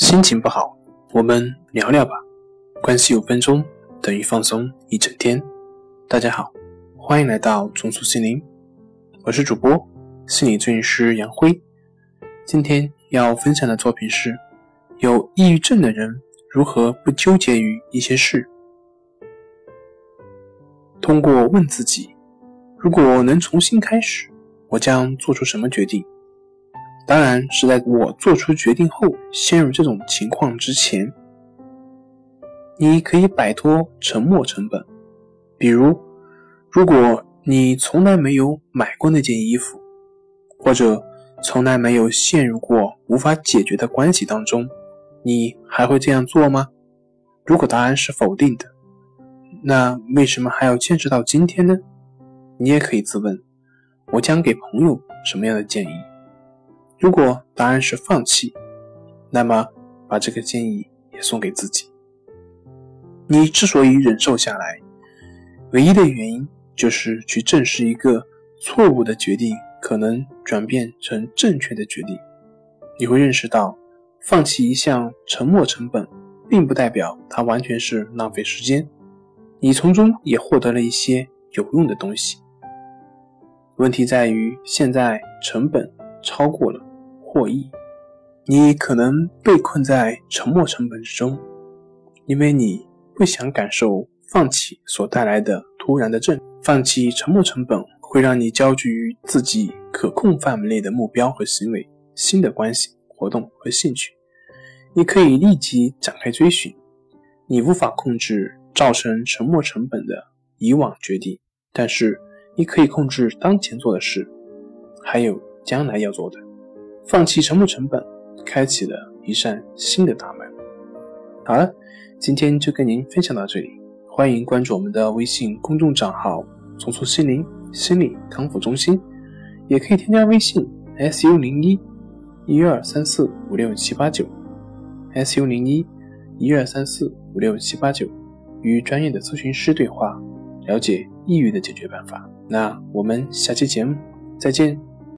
心情不好，我们聊聊吧。关系五分钟等于放松一整天。大家好，欢迎来到重塑心灵，我是主播心理咨询师杨辉。今天要分享的作品是：有抑郁症的人如何不纠结于一些事。通过问自己，如果能重新开始，我将做出什么决定？当然是在我做出决定后陷入这种情况之前，你可以摆脱沉没成本。比如，如果你从来没有买过那件衣服，或者从来没有陷入过无法解决的关系当中，你还会这样做吗？如果答案是否定的，那为什么还要坚持到今天呢？你也可以自问：我将给朋友什么样的建议？如果答案是放弃，那么把这个建议也送给自己。你之所以忍受下来，唯一的原因就是去正视一个错误的决定可能转变成正确的决定。你会认识到，放弃一项沉没成本，并不代表它完全是浪费时间，你从中也获得了一些有用的东西。问题在于，现在成本超过了。获益，你可能被困在沉没成本之中，因为你不想感受放弃所带来的突然的震。放弃沉没成本会让你焦聚于自己可控范围内的目标和行为、新的关系、活动和兴趣。你可以立即展开追寻。你无法控制造成沉没成本的以往决定，但是你可以控制当前做的事，还有将来要做的。放弃沉没成本，开启了一扇新的大门。好了，今天就跟您分享到这里，欢迎关注我们的微信公众账号“重塑心灵心理康复中心”，也可以添加微信 “su 零一一二三四五六七八九 ”，“su 零一一二三四五六七八九”，与专业的咨询师对话，了解抑郁的解决办法。那我们下期节目再见。